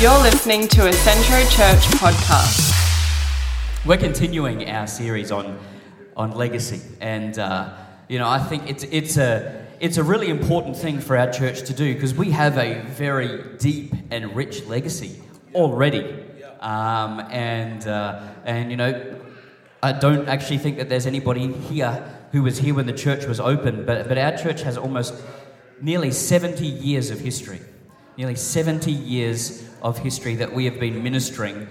You're listening to a Centro Church podcast. We're continuing our series on on legacy, and uh, you know, I think it's it's a it's a really important thing for our church to do because we have a very deep and rich legacy already, um, and uh, and you know, I don't actually think that there's anybody here who was here when the church was open, but but our church has almost nearly 70 years of history, nearly 70 years of history that we have been ministering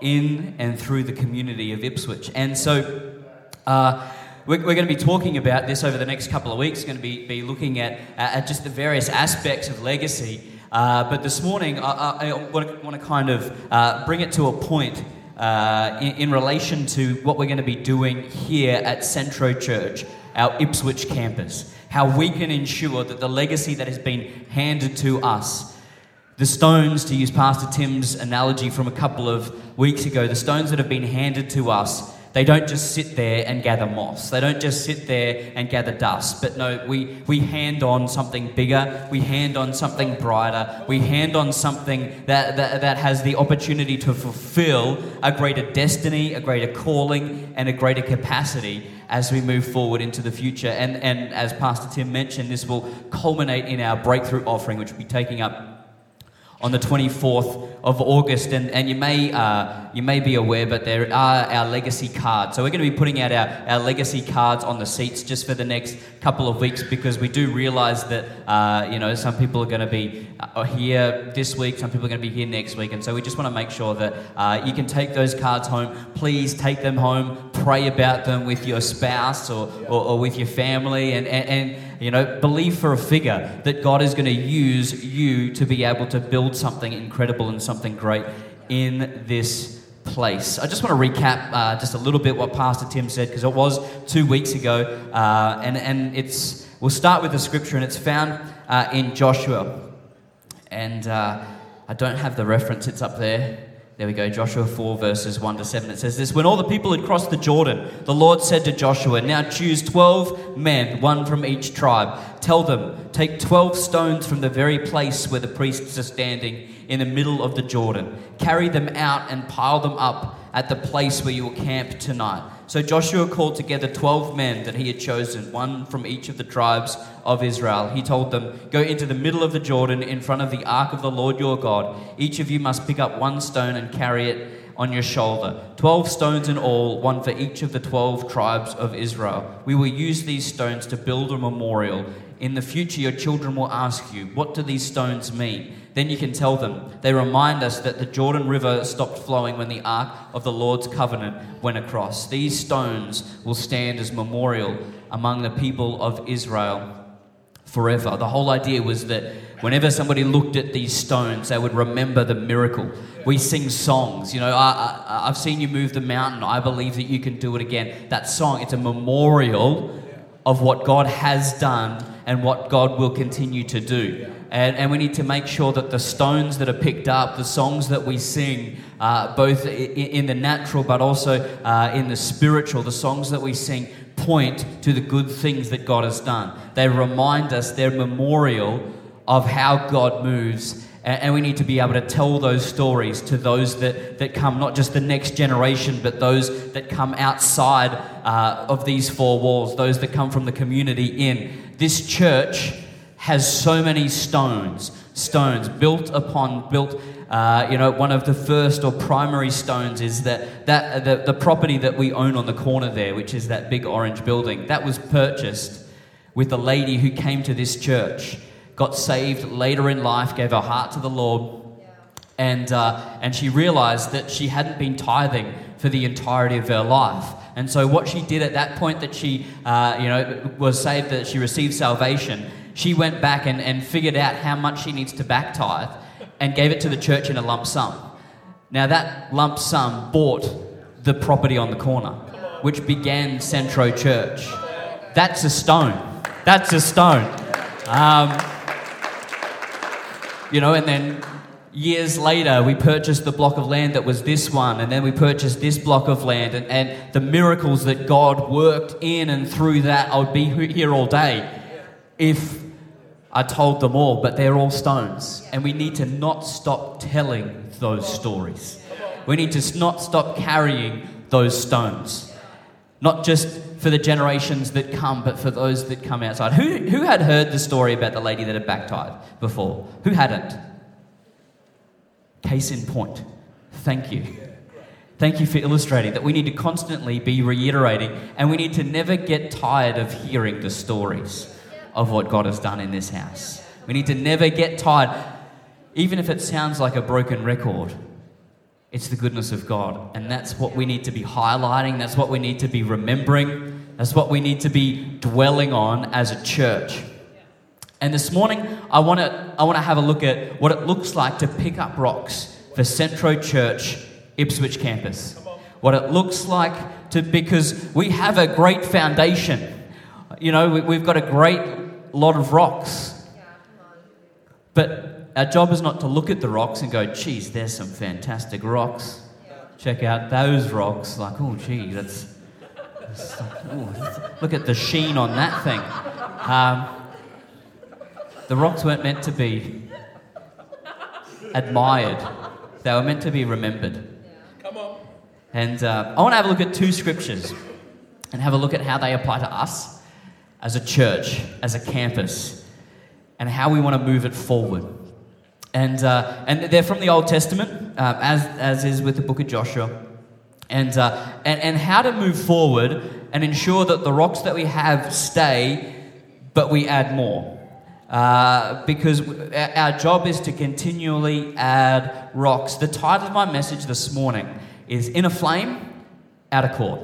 in and through the community of Ipswich. And so uh, we're, we're going to be talking about this over the next couple of weeks, we're going to be, be looking at, at just the various aspects of legacy. Uh, but this morning, I, I, want, to, kind of uh, bring it to a point uh, in, in relation to what we're going to be doing here at Centro Church, our Ipswich campus. How we can ensure that the legacy that has been handed to us the stones, to use Pastor Tim's analogy from a couple of weeks ago, the stones that have been handed to us, they don't just sit there and gather moss. They don't just sit there and gather dust. But no, we, we hand on something bigger. We hand on something brighter. We hand on something that, that, that has the opportunity to fulfill a greater destiny, a greater calling, and a greater capacity as we move forward into the future. And, and as Pastor Tim mentioned, this will culminate in our breakthrough offering, which will be taking up on the 24th of August. And, and you, may, uh, you may be aware, but there are our legacy cards. So we're going to be putting out our, our legacy cards on the seats just for the next couple of weeks because we do realize that, uh, you know, some people are going to be uh, here this week, some people are going to be here next week. And so we just want to make sure that uh, you can take those cards home. Please take them home, pray about them with your spouse or, or, or with your family, and, and, and you know, believe for a figure that God is going to use you to be able to build something incredible and something great in this place. I just want to recap uh, just a little bit what Pastor Tim said because it was two weeks ago, uh, and and it's we'll start with the scripture and it's found uh, in Joshua, and uh, I don't have the reference; it's up there. There we go, Joshua 4, verses 1 to 7. It says this When all the people had crossed the Jordan, the Lord said to Joshua, Now choose 12 men, one from each tribe. Tell them, Take 12 stones from the very place where the priests are standing in the middle of the Jordan. Carry them out and pile them up at the place where you will camp tonight. So Joshua called together 12 men that he had chosen, one from each of the tribes of Israel. He told them, Go into the middle of the Jordan in front of the ark of the Lord your God. Each of you must pick up one stone and carry it on your shoulder. Twelve stones in all, one for each of the twelve tribes of Israel. We will use these stones to build a memorial. In the future, your children will ask you, What do these stones mean? Then you can tell them. They remind us that the Jordan River stopped flowing when the Ark of the Lord's covenant went across. These stones will stand as memorial among the people of Israel forever. The whole idea was that whenever somebody looked at these stones, they would remember the miracle. We sing songs, you know, I, I've seen you move the mountain. I believe that you can do it again. That song, it's a memorial of what God has done and what God will continue to do. And, and we need to make sure that the stones that are picked up, the songs that we sing, uh, both in, in, the natural but also uh, in the spiritual, the songs that we sing point to the good things that God has done. They remind us, they're memorial of how God moves. And, we need to be able to tell those stories to those that, that come, not just the next generation, but those that come outside uh, of these four walls, those that come from the community in. This church has so many stones, stones built upon, built, uh, you know, one of the first or primary stones is that, that the, the property that we own on the corner there, which is that big orange building, that was purchased with a lady who came to this church, got saved later in life, gave her heart to the Lord, and, uh, and she realized that she hadn't been tithing for the entirety of her life. And so, what she did at that point that she, uh, you know, was saved, that she received salvation, she went back and, and figured out how much she needs to back tithe and gave it to the church in a lump sum. Now, that lump sum bought the property on the corner, which began Centro Church. That's a stone. That's a stone. Um, you know, and then years later, we purchased the block of land that was this one, and then we purchased this block of land, and, and the miracles that God worked in and through that, I would be here all day if I told them all, but they're all stones. And we need to not stop telling those stories. We need to not stop carrying those stones. Not just for the generations that come, but for those that come outside. Who, who had heard the story about the lady that had back tithed before? Who hadn't? Case in point. Thank you. Thank you for illustrating that we need to constantly be reiterating and we need to never get tired of hearing the stories of what God has done in this house. We need to never get tired, even if it sounds like a broken record. It's the goodness of God. And that's what we need to be highlighting. That's what we need to be remembering. That's what we need to be dwelling on as a church. And this morning, I want to I want to have a look at what it looks like to pick up rocks for Centro Church Ipswich campus. What it looks like to because we have a great foundation. You know, we, we've got a great lot of rocks. But our job is not to look at the rocks and go, geez, there's some fantastic rocks. Check out those rocks. Like, oh, gee, that's. that's ooh, look at the sheen on that thing. Um, the rocks weren't meant to be admired, they were meant to be remembered. Come on. And uh, I want to have a look at two scriptures and have a look at how they apply to us as a church, as a campus, and how we want to move it forward. And, uh, and they're from the Old Testament, uh, as, as is with the book of Joshua. And, uh, and, and how to move forward and ensure that the rocks that we have stay, but we add more. Uh, because our job is to continually add rocks. The title of my message this morning is Inner Flame, Outer Court.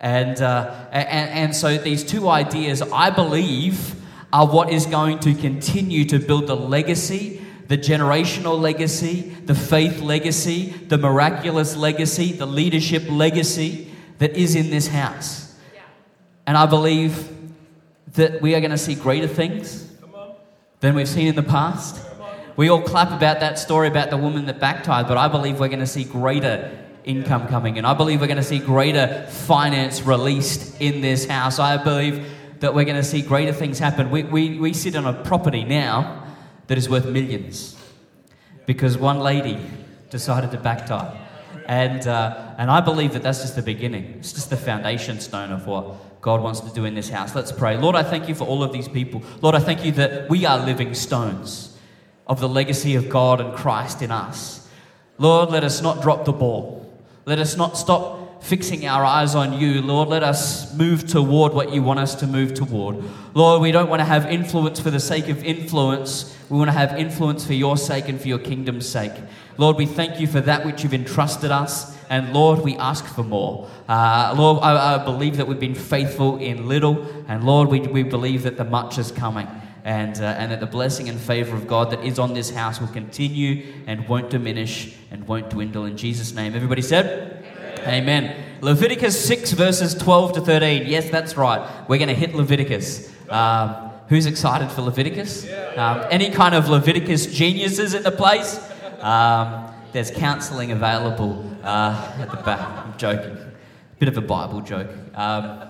And, uh, and, and so these two ideas, I believe, are what is going to continue to build the legacy, the generational legacy, the faith legacy, the miraculous legacy, the leadership legacy that is in this house. And I believe that we are going to see greater things than we've seen in the past. We all clap about that story about the woman that back tithed, but I believe we're going to see greater income coming in. I believe we're going to see greater finance released in this house. I believe that we're going to see greater things happen. We, we, we sit on a property now that is worth millions because one lady decided to back tithe. And, uh, and I believe that that's just the beginning. It's just the foundation stone of what God wants to do in this house. Let's pray. Lord, I thank you for all of these people. Lord, I thank you that we are living stones of the legacy of God and Christ in us. Lord, let us not drop the ball. Let us not stop fixing our eyes on you. Lord, let us move toward what you want us to move toward. Lord, we don't want to have influence for the sake of influence. We want to have influence for your sake and for your kingdom's sake. Lord, we thank you for that which you've entrusted us. And Lord, we ask for more. Uh, Lord, I, I, believe that we've been faithful in little. And Lord, we, we believe that the much is coming. And, uh, and that the blessing and favor of God that is on this house will continue and won't diminish and won't dwindle. In Jesus' name. Everybody said? Amen. Leviticus 6, verses 12 to 13. Yes, that's right. We're going to hit Leviticus. Um, who's excited for Leviticus? Um, any kind of Leviticus geniuses in the place? Um, there's counseling available uh, at the back. I'm joking. Bit of a Bible joke. Um,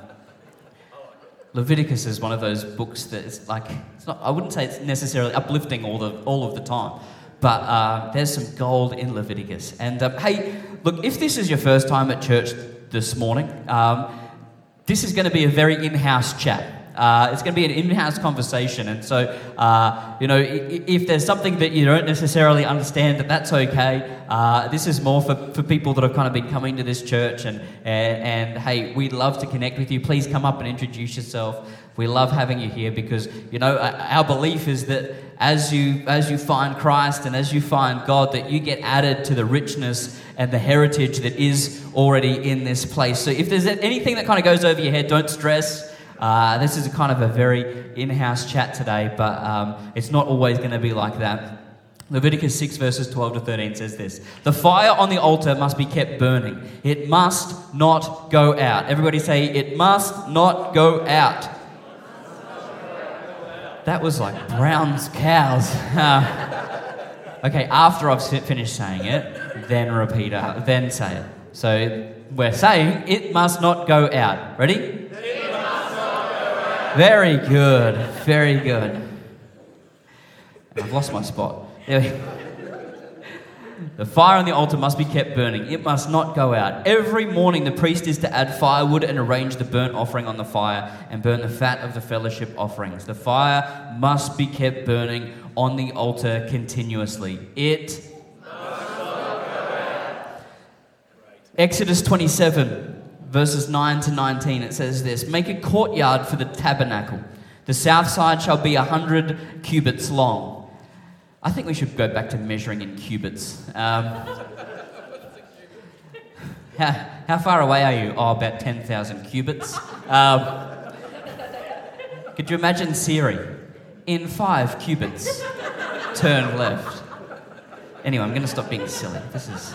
Leviticus is one of those books that is like it's not. I wouldn't say it's necessarily uplifting all the all of the time, but uh, there's some gold in Leviticus. And uh, hey, look, if this is your first time at church this morning, um, this is going to be a very in-house chat. Uh, it's going to be an in-house conversation, and so uh, you know if there's something that you don't necessarily understand, that that's okay. Uh, this is more for, for people that have kind of been coming to this church, and, and and hey, we'd love to connect with you. Please come up and introduce yourself. We love having you here because you know our belief is that as you as you find Christ and as you find God, that you get added to the richness and the heritage that is already in this place. So if there's anything that kind of goes over your head, don't stress. Uh, this is kind of a very in house chat today, but um, it's not always going to be like that. Leviticus 6, verses 12 to 13 says this The fire on the altar must be kept burning, it must not go out. Everybody say, It must not go out. That was like Brown's cows. Uh, okay, after I've finished saying it, then repeat it, then say it. So we're saying it must not go out. Ready? Very good. Very good. I've lost my spot. There we- The fire on the altar must be kept burning. It must not go out. Every morning, the priest is to add firewood and arrange the burnt offering on the fire and burn the fat of the fellowship offerings. The fire must be kept burning on the altar continuously. It. Exodus 27, verses 9 to 19, it says this Make a courtyard for the tabernacle. The south side shall be a hundred cubits long. I think we should go back to measuring in cubits. Um, how, how far away are you? Oh, about 10,000 cubits. Um, could you imagine Siri? In five cubits, turn left. Anyway, I'm going to stop being silly. This is.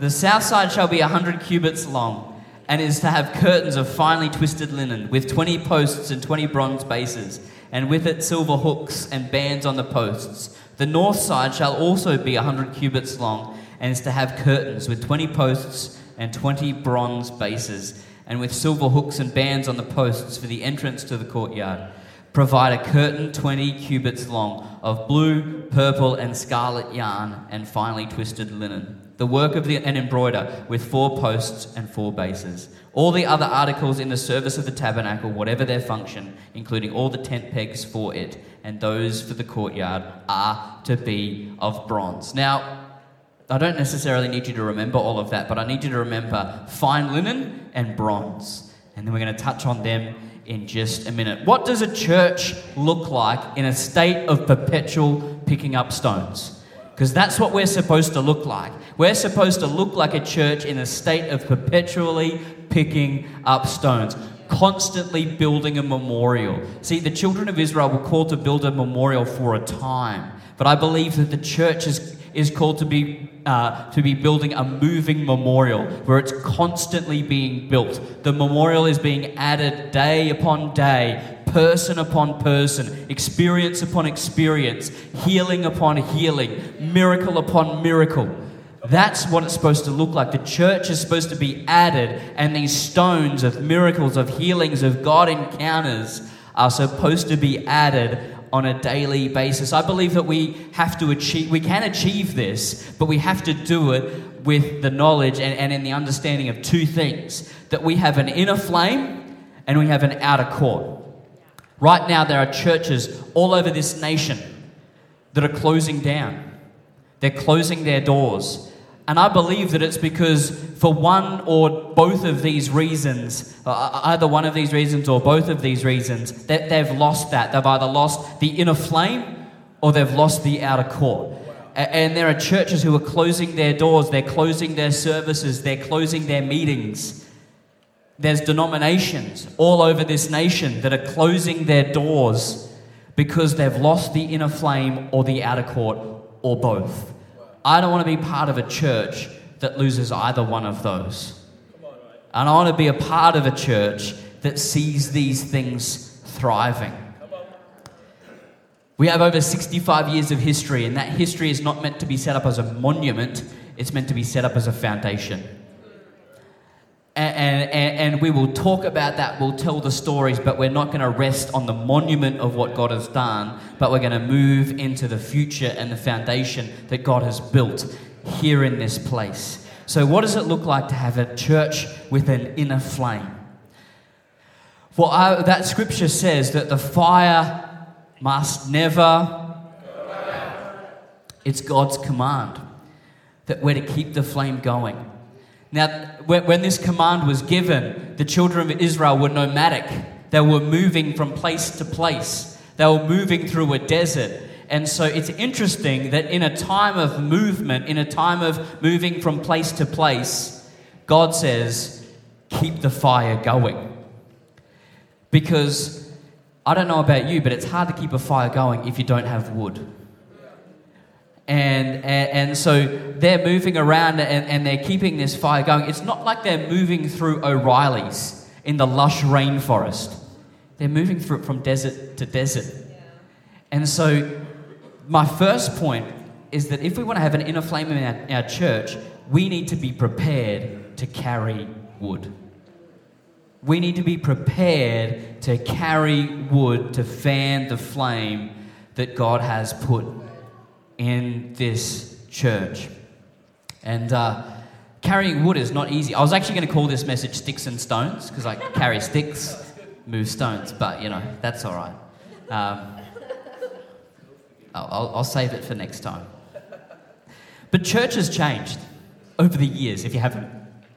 The south side shall be a 100 cubits long and is to have curtains of finely twisted linen with 20 posts and 20 bronze bases and with it silver hooks and bands on the posts. The north side shall also be a hundred cubits long, and is to have curtains with twenty posts and twenty bronze bases, and with silver hooks and bands on the posts for the entrance to the courtyard. Provide a curtain 20 cubits long of blue, purple, and scarlet yarn and finely twisted linen. The work of the, an embroider with four posts and four bases. All the other articles in the service of the tabernacle, whatever their function, including all the tent pegs for it and those for the courtyard, are to be of bronze. Now, I don't necessarily need you to remember all of that, but I need you to remember fine linen and bronze. And then we're going to touch on them in just a minute. What does a church look like in a state of perpetual picking up stones? Because that's what we're supposed to look like. We're supposed to look like a church in a state of perpetually picking up stones, constantly building a memorial. See, the children of Israel were called to build a memorial for a time, but I believe that the church is, is called to be, uh, to be building a moving memorial where it's constantly being built. The memorial is being added day upon day, person upon person, experience upon experience, healing upon healing, miracle upon miracle. That's what it's supposed to look like. The church is supposed to be added, and these stones of miracles, of healings, of God encounters are supposed to be added on a daily basis. I believe that we have to achieve, we can achieve this, but we have to do it with the knowledge and, and in the understanding of two things that we have an inner flame and we have an outer court. Right now, there are churches all over this nation that are closing down. They're closing their doors. And I believe that it's because, for one or both of these reasons, uh, either one of these reasons or both of these reasons, that they've lost that. They've either lost the inner flame or they've lost the outer court. And there are churches who are closing their doors, they're closing their services, they're closing their meetings. There's denominations all over this nation that are closing their doors because they've lost the inner flame or the outer court or both. I don't want to be part of a church that loses either one of those. And I want to be a part of a church that sees these things thriving. We have over 65 years of history, and that history is not meant to be set up as a monument, it's meant to be set up as a foundation. And, and, and, we will talk about that, we'll tell the stories, but we're not going to rest on the monument of what God has done, but we're going to move into the future and the foundation that God has built here in this place. So, what does it look like to have a church with an inner flame? Well, I, that scripture says that the fire must never, it's God's command that we're to keep the flame going. Now, when this command was given, the children of Israel were nomadic. They were moving from place to place, they were moving through a desert. And so it's interesting that in a time of movement, in a time of moving from place to place, God says, keep the fire going. Because I don't know about you, but it's hard to keep a fire going if you don't have wood. And, and, and, so they're moving around and, and they're keeping this fire going. It's not like they're moving through O'Reilly's in the lush rainforest. They're moving through from desert to desert. And so, my first point is that if we want to have an inner flame in our, our church, we need to be prepared to carry wood. We need to be prepared to carry wood to fan the flame that God has put in this church. And uh, carrying wood is not easy. I was actually going to call this message Sticks and Stones because I carry sticks, move stones, but you know, that's all right. Um, I'll, I'll save it for next time. But church has changed over the years, if you haven't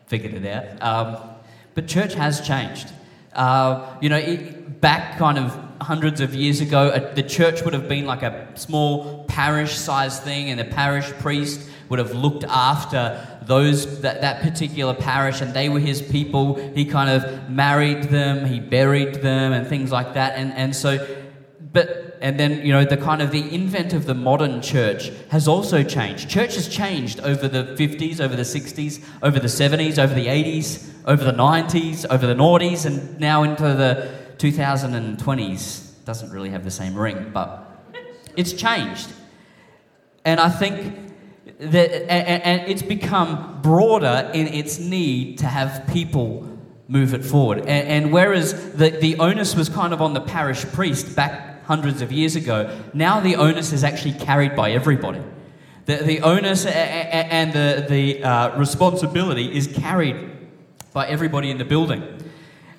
figured it out. Um, but church has changed. Uh, you know, it, back kind of hundreds of years ago, a, the church would have been like a small parish sized thing, and the parish priest would have looked after those that, that particular parish and they were his people. He kind of married them he buried them and things like that. And, and so but and then you know the kind of the invent of the modern church has also changed. Church has changed over the 50s over the 60s over the 70s over the 80s over the 90s over the noughties and now into the 2020s doesn't really have the same ring but it's changed and i think that, and, and it's become broader in its need to have people move it forward. And, whereas the, the onus was kind of on the parish priest back hundreds of years ago, now the onus is actually carried by everybody. The, the onus and the, the uh, responsibility is carried by everybody in the building.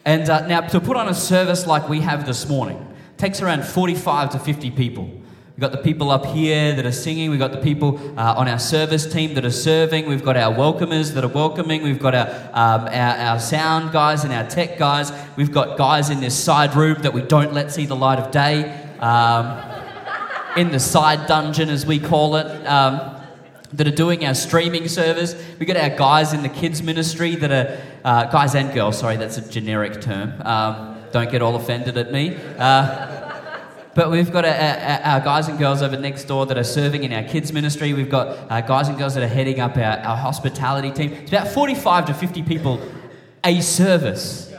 And uh, now, to put on a service like we have this morning takes around 45 to 50 people. We've got the people up here that are singing. We've got the people uh, on our service team that are serving. We've got our welcomers that are welcoming. We've got our, um, our, our, sound guys and our tech guys. We've got guys in this side room that we don't let see the light of day, um, in the side dungeon, as we call it. Um, that are doing our streaming service. We've got our guys in the kids ministry that are uh, guys and girls. Sorry, that's a generic term. Um, don't get all offended at me. Uh, but we've got a, our guys and girls over next door that are serving in our kids' ministry. We've got uh, guys and girls that are heading up our, our hospitality team. It's about 45 to 50 people a service.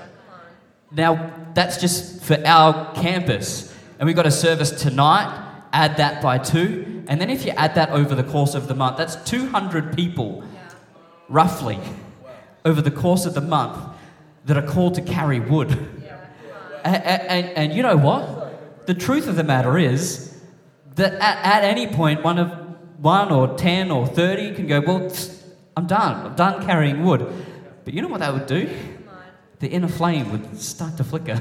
Now, that's just for our campus. And we've got a service tonight. Add that by two. And then if you add that over the course of the month, that's 200 people, roughly, over the course of the month that are called to carry wood. And, and, and you know what? the truth of the matter is that at, at any point, one of one or 10 or 30 can go, Well, I'm done. I'm done carrying wood. But you know what that would do? The inner flame would start to flicker.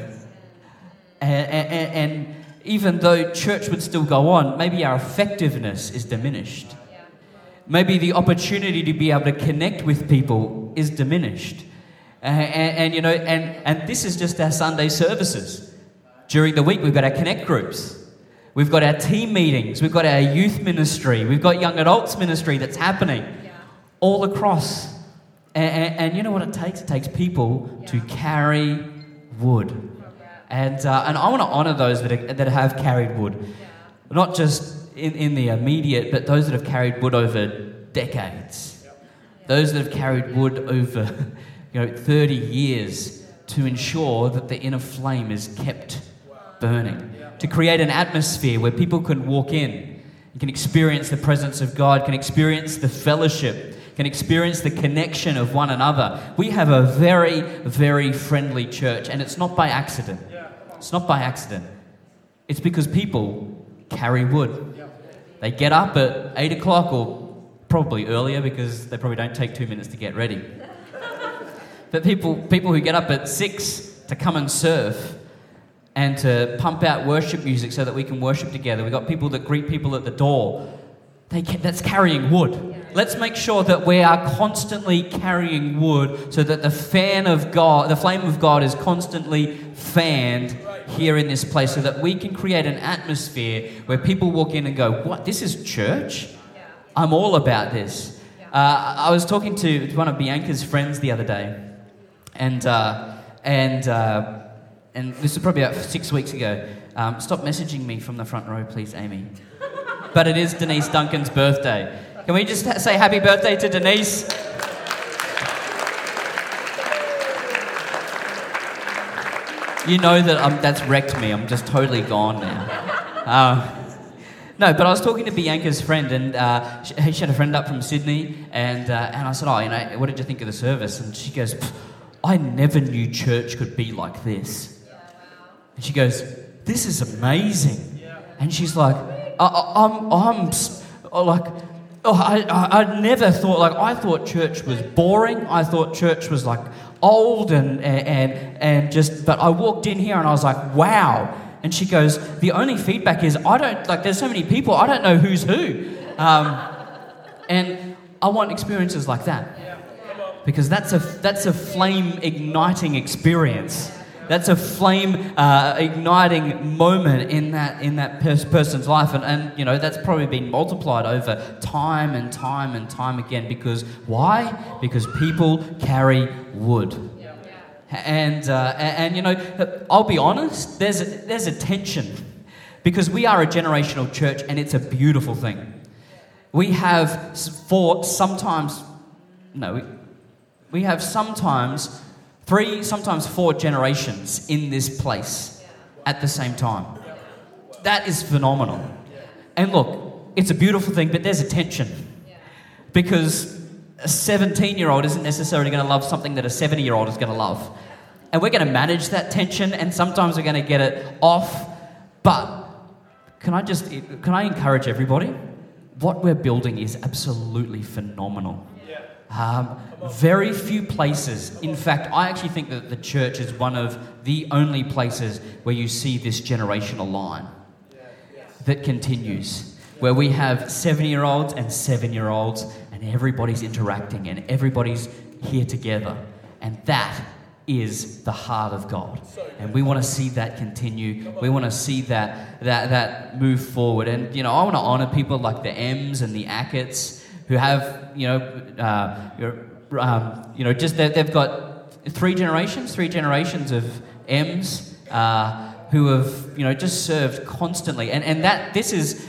And, and, and, even though church would still go on, maybe our effectiveness is diminished. Maybe the opportunity to be able to connect with people is diminished. Uh, and, and, you know, and, and this is just our Sunday services. During the week, we've got our connect groups. We've got our team meetings. We've got our youth ministry. We've got young adults ministry that's happening yeah. all across. And, and, and, you know what it takes? It takes people yeah. to carry wood. And, uh, and I want to honor those that, are, that have carried wood. Yeah. Not just in, in the immediate, but those that have carried wood over decades. Those that have carried wood over you know, 30 years to ensure that the inner flame is kept burning, to create an atmosphere where people can walk in, can experience the presence of God, can experience the fellowship, can experience the connection of one another. We have a very, very friendly church, and it's not by accident. It's not by accident. It's because people carry wood. They get up at 8 o'clock or probably earlier because they probably don't take two minutes to get ready. But people, people who get up at 6 to come and serve, and to pump out worship music so that we can worship together. We've got people that greet people at the door. They, that's carrying wood. Let's make sure that we are constantly carrying wood so that the fan of God, the flame of God is constantly fanned here in this place so that we can create an atmosphere where people walk in and go, What? This is church? I'm all about this. Uh, I was talking to one of Bianca's friends the other day, and, uh, and uh, and this is probably about six weeks ago. Um, stop messaging me from the front row, please, Amy. but it is Denise Duncan's birthday. Can we just say happy birthday to Denise? You know that um, that's wrecked me. I'm just totally gone now. Uh, no, but I was talking to Bianca's friend, and uh, she, she, had a friend up from Sydney, and, uh, and I said, Oh, you know, what did you think of the service? And she goes, I never knew church could be like this. And she goes, This is amazing. And she's like, I, I, I'm, I'm oh, like, oh, I, I, I never thought, like, I thought church was boring. I thought church was like old and, and, and just, but I walked in here and I was like, wow. And she goes, the only feedback is, I don't, like, there's so many people, I don't know who's who. Um, and I want experiences like that because that's a that's a flame igniting experience. That's a flame uh, igniting moment in that in that pers- person's life, and, and you know that's probably been multiplied over time and time and time again. Because why? Because people carry wood. And, uh, and, you know, I'll be honest, there's a, there's a tension because we are a generational church and it's a beautiful thing. We have for sometimes, no, we have sometimes three, sometimes four generations in this place at the same time. That is phenomenal. And look, it's a beautiful thing, but there's a tension because a 17 year old isn't necessarily going to love something that a 70 year old is going to love. And we're going to manage that tension, and sometimes we're going to get it off. But can I just can I encourage everybody? What we're building is absolutely phenomenal. Um, very few places. In fact, I actually think that the church is one of the only places where you see this generational line that continues, where we have seven year olds and seven year olds, and everybody's interacting and everybody's here together. And that is the heart of God. And we want to see that continue. We want to see that, that, that move forward. And, you know, I want to honor people like the M's and the Ackett's who have, you know, uh, um, you know, just they, they've got three generations, three generations of M's uh, who have, you know, just served constantly. And, and that, this is,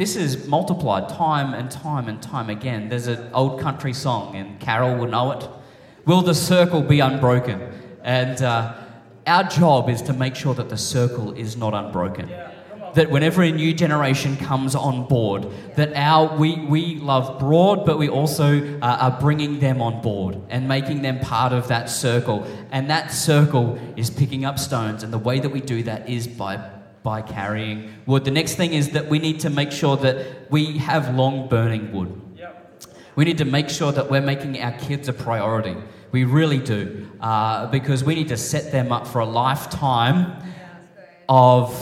this is multiplied time and time and time again. There's an old country song, and Carol will know it. Will the circle be unbroken? And uh, our job is to make sure that the circle is not unbroken. That whenever a new generation comes on board, that our we, we love broad, but we also uh, are bringing them on board and making them part of that circle. And that circle is picking up stones, and the way that we do that is by by carrying wood. The next thing is that we need to make sure that we have long burning wood. We need to make sure that we're making our kids a priority. We really do. Uh, because we need to set them up for a lifetime of,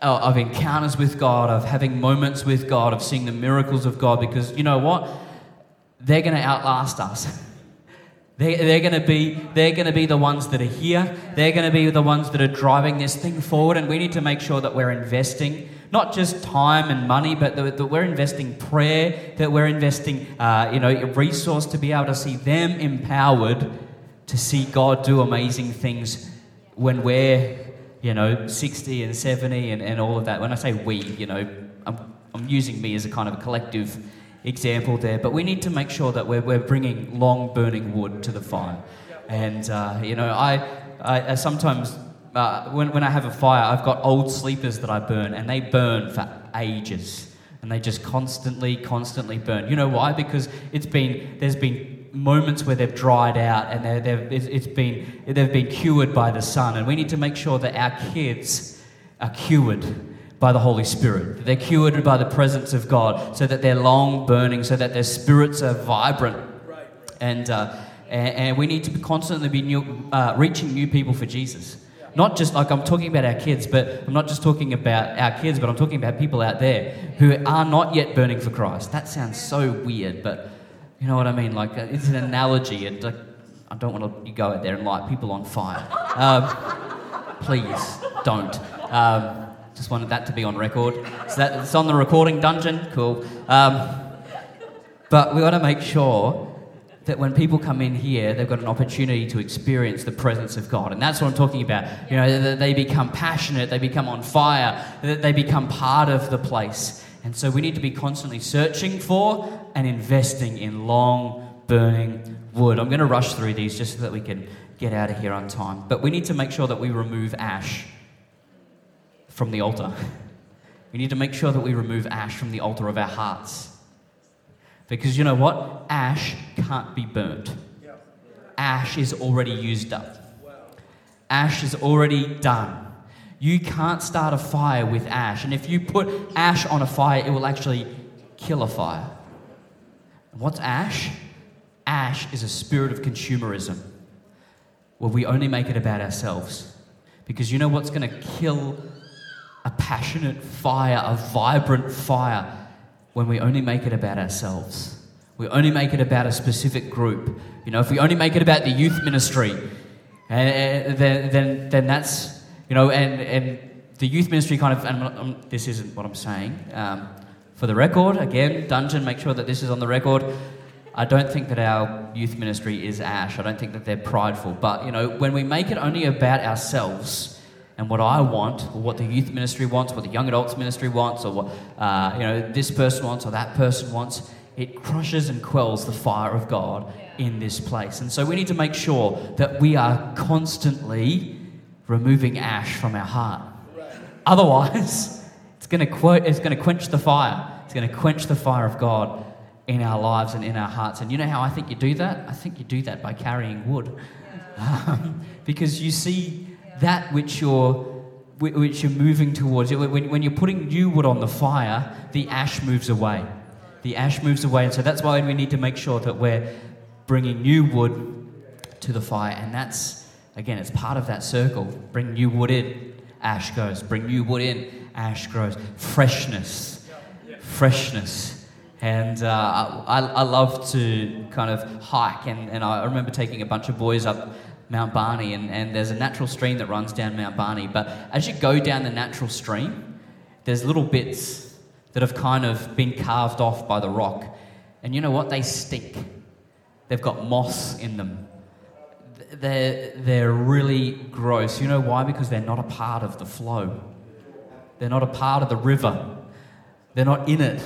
uh, of encounters with God, of having moments with God, of seeing the miracles of God. Because you know what? They're going to outlast us. They, they're going to be they're going to be the ones that are here. They're going to be the ones that are driving this thing forward, and we need to make sure that we're investing not just time and money, but that, that we're investing prayer, that we're investing uh, you know resource to be able to see them empowered to see God do amazing things when we're you know 60 and 70 and, and all of that. When I say we, you know, I'm, I'm using me as a kind of a collective example there, but we need to make sure that we're, we're bringing long burning wood to the fire. And, uh, you know, I, I, I sometimes, uh, when, when I have a fire, I've got old sleepers that I burn, and they burn for ages. And they just constantly, constantly burn. You know why? Because it's been, there's been moments where they've dried out and they've, it's been, they've been cured by the sun. And we need to make sure that our kids are cured by the Holy Spirit. They're cured by the presence of God, so that they're long burning, so that their spirits are vibrant. And, uh, and, and we need to constantly be new, uh, reaching new people for Jesus. Not just like I'm talking about our kids, but I'm not just talking about our kids, but I'm talking about people out there who are not yet burning for Christ. That sounds so weird, but you know what I mean? Like uh, it's an analogy, and I don't want to go out there and light people on fire. Um, please don't. Um, just wanted that to be on record. So that it's on the recording dungeon. Cool. Um, but we want to make sure that when people come in here, they've got an opportunity to experience the presence of God. And that's what I'm talking about. You know, they become passionate, they become on fire, they become part of the place. And so we need to be constantly searching for and investing in long burning wood. I'm going to rush through these just so that we can get out of here on time. But we need to make sure that we remove ash from the altar. We need to make sure that we remove ash from the altar of our hearts. Because you know what? Ash can't be burnt. Ash is already used up. Ash is already done. You can't start a fire with ash. And if you put ash on a fire, it will actually kill a fire. What's ash? Ash is a spirit of consumerism where we only make it about ourselves. Because you know what's going to kill a passionate fire, a vibrant fire, when we only make it about ourselves? We only make it about a specific group. You know, if we only make it about the youth ministry, and, then, then, then that's, you know, and, and the youth ministry kind of, and this isn't what I'm saying. Um, for the record, again, Dungeon, make sure that this is on the record. I don't think that our youth ministry is ash. I don't think that they're prideful. But, you know, when we make it only about ourselves and what I want, or what the youth ministry wants, what the young adults ministry wants, or what, uh, you know, this person wants or that person wants, it crushes and quells the fire of God in this place. And so we need to make sure that we are constantly removing ash from our heart. Otherwise, it's going to it's going to quench the fire. It's going to quench the fire of God in our lives and in our hearts. And you know how I think you do that? I think you do that by carrying wood. Um, because you see that which you're which you're moving towards. When, you're putting new wood on the fire, the ash moves away. The ash moves away. And so that's why we need to make sure that we're bringing new wood to the fire. And that's, again, it's part of that circle. Bring new wood in, ash goes. Bring new wood in, ash grows. Freshness. Freshness. And uh, I, I love to kind of hike. And, and I remember taking a bunch of boys up Mount Barney, and, and there's a natural stream that runs down Mount Barney. But as you go down the natural stream, there's little bits that have kind of been carved off by the rock. And you know what? They stink. They've got moss in them. They're, they're really gross. You know why? Because they're not a part of the flow, they're not a part of the river, they're not in it.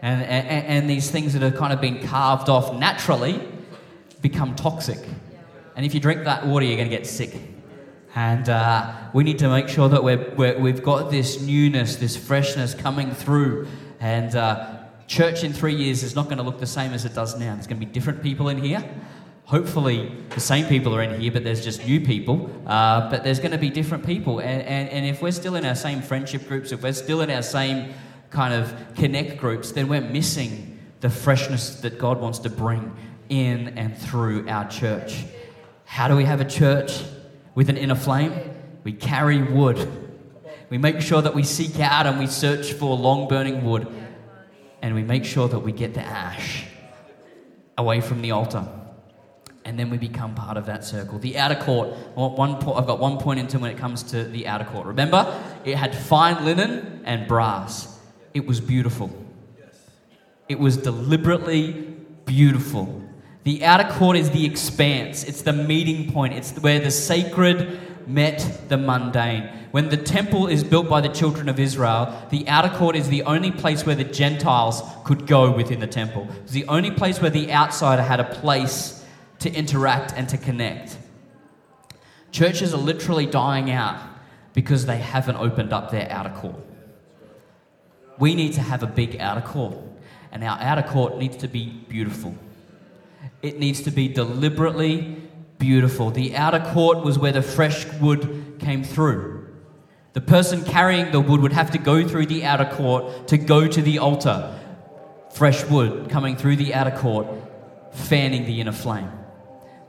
And, and, and these things that have kind of been carved off naturally become toxic. And if you drink that water, you're going to get sick. And uh, we need to make sure that we have got this newness, this freshness coming through. And uh, church in three years is not going to look the same as it does now. There's going to be different people in here. Hopefully, the same people are in here, but there's just new people. Uh, but there's going to be different people. And, and, and if we're still in our same friendship groups, if we're still in our same kind of connect groups, then we're missing the freshness that God wants to bring in and through our church. How do we have a church with an inner flame? We carry wood. We make sure that we seek out and we search for long burning wood and we make sure that we get the ash away from the altar. And then we become part of that circle. The outer court, one po- I've got one point into when it comes to the outer court. Remember, it had fine linen and brass. It was beautiful. It was deliberately beautiful. The outer court is the expanse, it's the meeting point, it's where the sacred met the mundane. When the temple is built by the children of Israel, the outer court is the only place where the Gentiles could go within the temple. It's the only place where the outsider had a place to interact and to connect. Churches are literally dying out because they haven't opened up their outer court. We need to have a big outer court, and our outer court needs to be beautiful. It needs to be deliberately beautiful. The outer court was where the fresh wood came through. The person carrying the wood would have to go through the outer court to go to the altar. Fresh wood coming through the outer court, fanning the inner flame.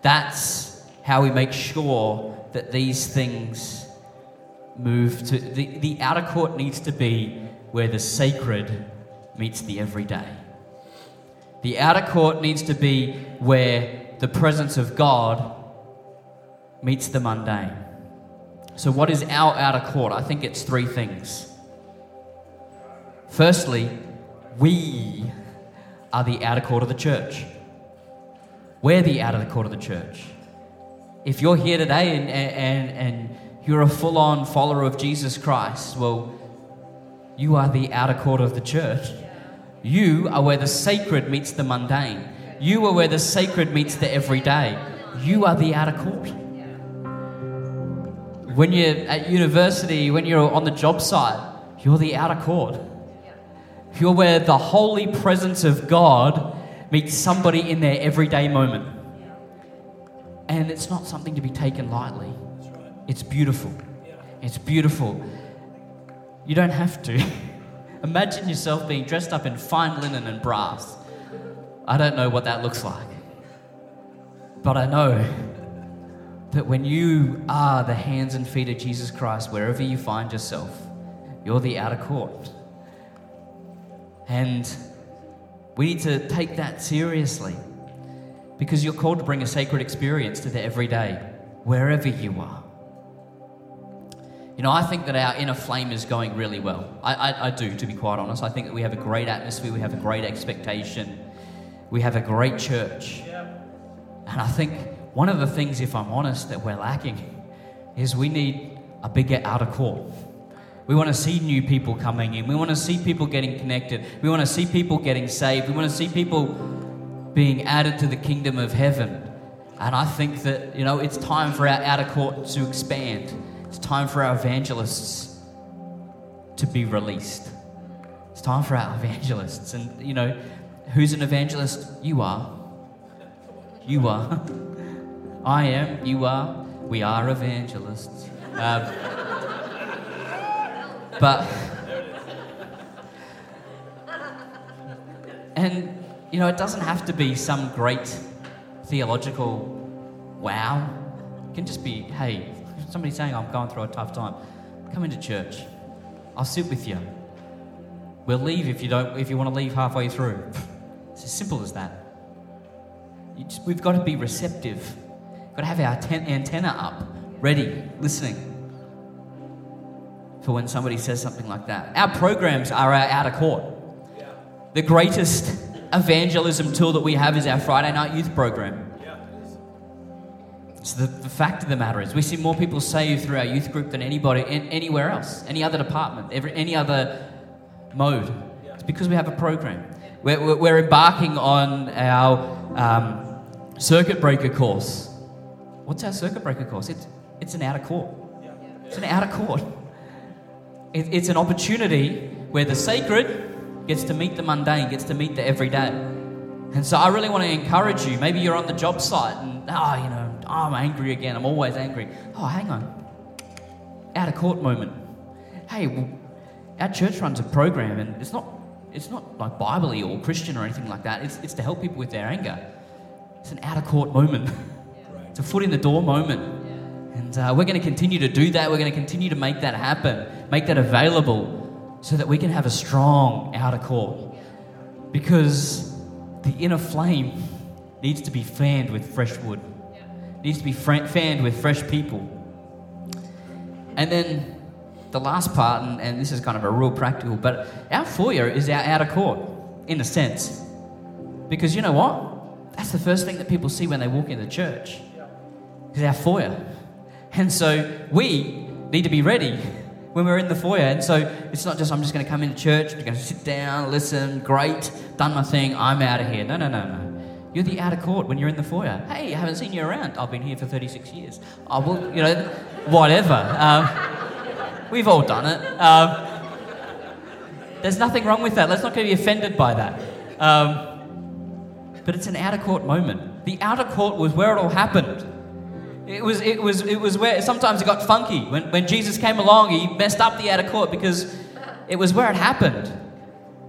That's how we make sure that these things move to. The, the outer court needs to be where the sacred meets the everyday. The outer court needs to be where the presence of God meets the mundane. So, what is our outer court? I think it's three things. Firstly, we are the outer court of the church. We're the outer court of the church. If you're here today and, and, and you're a full on follower of Jesus Christ, well, you are the outer court of the church. You are where the sacred meets the mundane. You are where the sacred meets the everyday. You are the outer court when you're at university, when you're on the job site, you're the outer court. You're where the holy presence of God meets somebody in their everyday moment. And it's not something to be taken lightly. It's beautiful. It's beautiful. You don't have to. Imagine yourself being dressed up in fine linen and brass. I don't know what that looks like. But I know that when you are the hands and feet of Jesus Christ, wherever you find yourself, you're the outer court. And we need to take that seriously because you're called to bring a sacred experience to the everyday, wherever you are. You know, I think that our inner flame is going really well. I, I, I, do, to be quite honest. I think that we have a great atmosphere, we have a great expectation, we have a great church. And I think one of the things, if I'm honest, that we're lacking is we need a bigger outer court. We want to see new people coming in. We want to see people getting connected. We want to see people getting saved. We want to see people being added to the kingdom of heaven. And I think that, you know, it's time for our outer court to expand. It's time for our evangelists to be released. It's time for our evangelists. And, you know, who's an evangelist? You are. You are. I am. You are. We are evangelists. Um, but, and, you know, it doesn't have to be some great theological wow. It can just be, hey, somebody saying I'm going through a tough time, come into church. I'll sit with you. We'll leave if you don't if you want to leave halfway through. It's as simple as that. Just, we've got to be receptive. We've got to have our ten, antenna up, ready, listening for when somebody says something like that. Our programs are our outer court. The greatest evangelism tool that we have is our Friday night youth program. So the, the fact of the matter is, we see more people saved through our youth group than anybody in, anywhere else, any other department, every, any other mode. It's because we have a program. We're, we're embarking on our um, circuit breaker course. What's our circuit breaker course? It's, it's an outer court. It's an outer court. It, it's an opportunity where the sacred gets to meet the mundane, gets to meet the everyday. And so I really want to encourage you. Maybe you're on the job site and, oh, you know, oh, I'm angry again. I'm always angry. Oh, hang on. Outer court moment. Hey, well, our church runs a program, and it's not it's not like Bible or Christian or anything like that. It's, it's to help people with their anger. It's an outer court moment. it's a foot in the door moment. And uh, we're going to continue to do that. We're going to continue to make that happen, make that available so that we can have a strong outer court. Because the inner flame needs to be fanned with fresh wood needs to be fanned with fresh people. And then the last part, and, and this is kind of a real practical, but our foyer is our outer court, in a sense. Because you know what? That's the first thing that people see when they walk into church. Is our foyer. And so we need to be ready when we're in the foyer. And so it's not just I'm just going to come into church, I'm going to sit down, listen, great, done my thing, I'm out of here. No, no, no, no. You're the outer court when you're in the foyer. Hey, I haven't seen you around. I've been here for 36 years. I will, you know, whatever. Um, we've all done it. Um, there's nothing wrong with that. Let's not get be offended by that. Um, but it's an outer court moment. The outer court was where it all happened. It was, it was, it was where sometimes it got funky. When, when Jesus came along, he messed up the outer court because it was where it happened.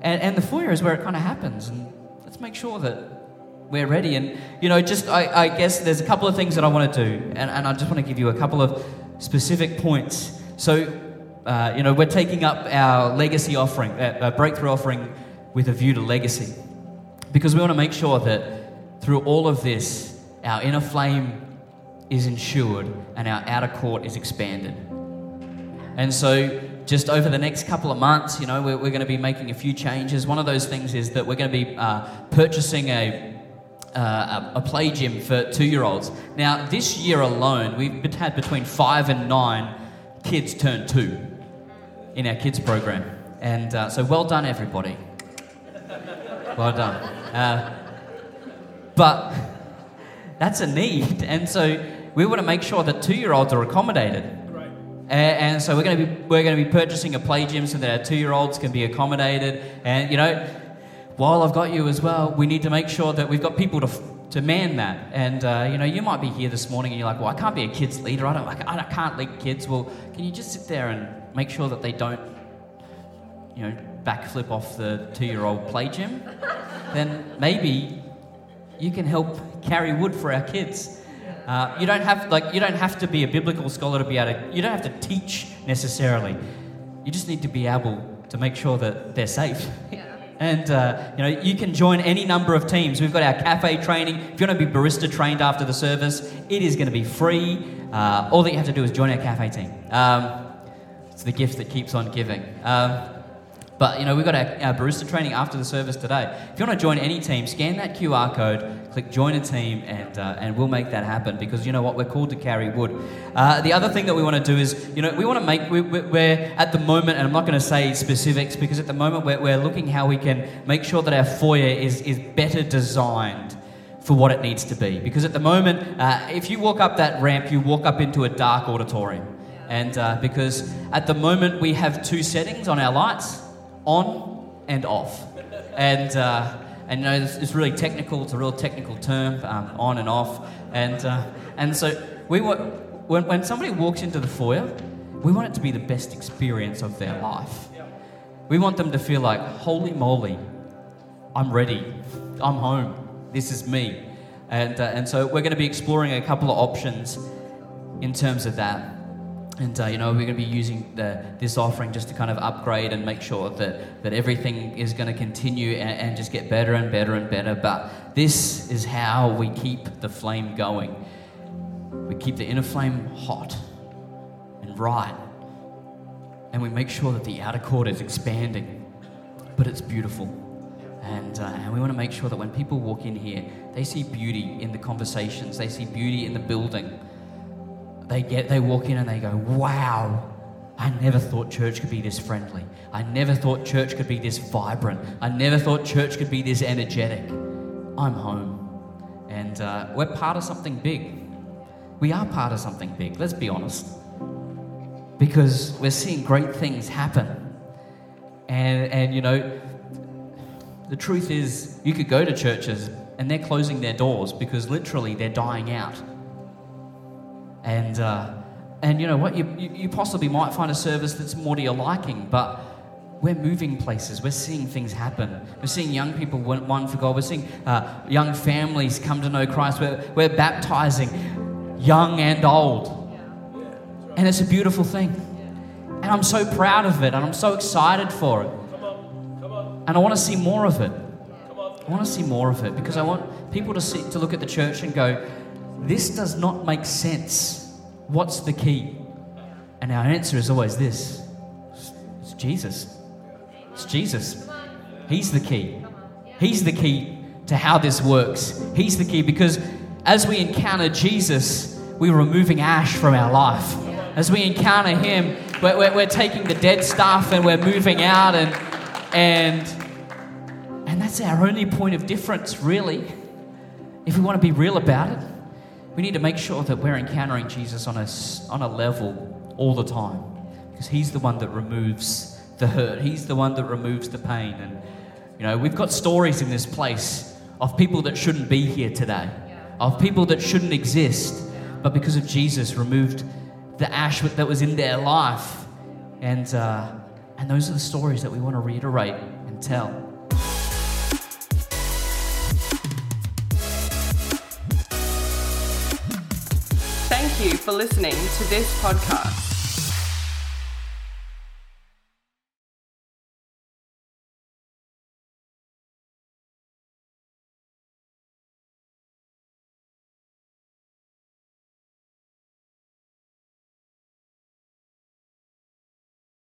And, and the foyer is where it kind of happens. And let's make sure that we're ready. And, you know, just I, I, guess there's a couple of things that I want to do, and, and I just want to give you a couple of specific points. So, uh, you know, we're taking up our legacy offering, uh, breakthrough offering with a view to legacy. Because we want to make sure that through all of this, our inner flame is ensured and our outer court is expanded. And so, just over the next couple of months, you know, we're, we're going to be making a few changes. One of those things is that we're going to be uh, purchasing a uh, a, play gym for two year olds. Now, this year alone, we've had between five and nine kids turn two in our kids program. And uh, so, well done, everybody. Well done. Uh, but that's a need. And so, we want to make sure that two year olds are accommodated. And, so we're going to be we're going to be purchasing a play gym so that our two year olds can be accommodated. And you know, while I've got you as well, we need to make sure that we've got people to, to man that. And uh, you know, you might be here this morning and you're like, "Well, I can't be a kids leader. I don't. I can't lead kids." Well, can you just sit there and make sure that they don't, you know, backflip off the two-year-old play gym? then maybe you can help carry wood for our kids. Uh, you don't have like you don't have to be a biblical scholar to be able to. You don't have to teach necessarily. You just need to be able to make sure that they're safe. Yeah. And uh, you know you can join any number of teams. We've got our cafe training. If you want to be barista trained after the service, it is going to be free. Uh, all that you have to do is join our cafe team. Um, it's the gift that keeps on giving. Um, but you know, we've got our, our, barista training after the service today. If you want to join any team, scan that QR code, click join a team, and uh, and we'll make that happen because you know what, we're called to carry wood. Uh, the other thing that we want to do is, you know, we want to make we, we're at the moment, and I'm not going to say specifics because at the moment we're, we're looking how we can make sure that our foyer is is better designed for what it needs to be. Because at the moment, uh, if you walk up that ramp, you walk up into a dark auditorium. And uh, because at the moment we have two settings on our lights on and off. And, uh, and you know, it's, it's, really technical, it's a real technical term, um, on and off. And, uh, and so we want, when, when somebody walks into the foyer, we want it to be the best experience of their life. We want them to feel like, holy moly, I'm ready, I'm home, this is me. And, uh, and so we're going to be exploring a couple of options in terms of that. And uh, you know we're going to be using the, this offering just to kind of upgrade and make sure that, that everything is going to continue and, and, just get better and better and better. But this is how we keep the flame going. We keep the inner flame hot and right, and we make sure that the outer court is expanding, but it's beautiful. And, uh, and we want to make sure that when people walk in here, they see beauty in the conversations, they see beauty in the building they get they walk in and they go, "Wow, I never thought church could be this friendly. I never thought church could be this vibrant. I never thought church could be this energetic. I'm home, and uh, we're part of something big. We are part of something big. Let's be honest, because we're seeing great things happen, and and you know." The truth is, you could go to churches and they're closing their doors because literally they're dying out and, uh, and you know what? You, you, possibly might find a service that's more to your liking, but we're moving places. We're seeing things happen. We're seeing young people won for God. We're seeing uh, young families come to know Christ. We're, we're baptizing young and old. And it's a beautiful thing. And I'm so proud of it. And I'm so excited for it. And I want to see more of it. I want to see more of it because I want people to, see, to look at the church and go, this does not make sense. What's the key? And our answer is always this it's Jesus. It's Jesus. He's the key. He's the key to how this works. He's the key because as we encounter Jesus, we're removing ash from our life. As we encounter Him, we're, we're, we're taking the dead stuff and we're moving out, and, and, and that's our only point of difference, really, if we want to be real about it. We need to make sure that we're encountering Jesus on a, on a level all the time because He's the one that removes the hurt, He's the one that removes the pain. And, you know, we've got stories in this place of people that shouldn't be here today, of people that shouldn't exist, but because of Jesus, removed the ash that was in their life. And, uh, and those are the stories that we want to reiterate and tell. You for listening to this podcast.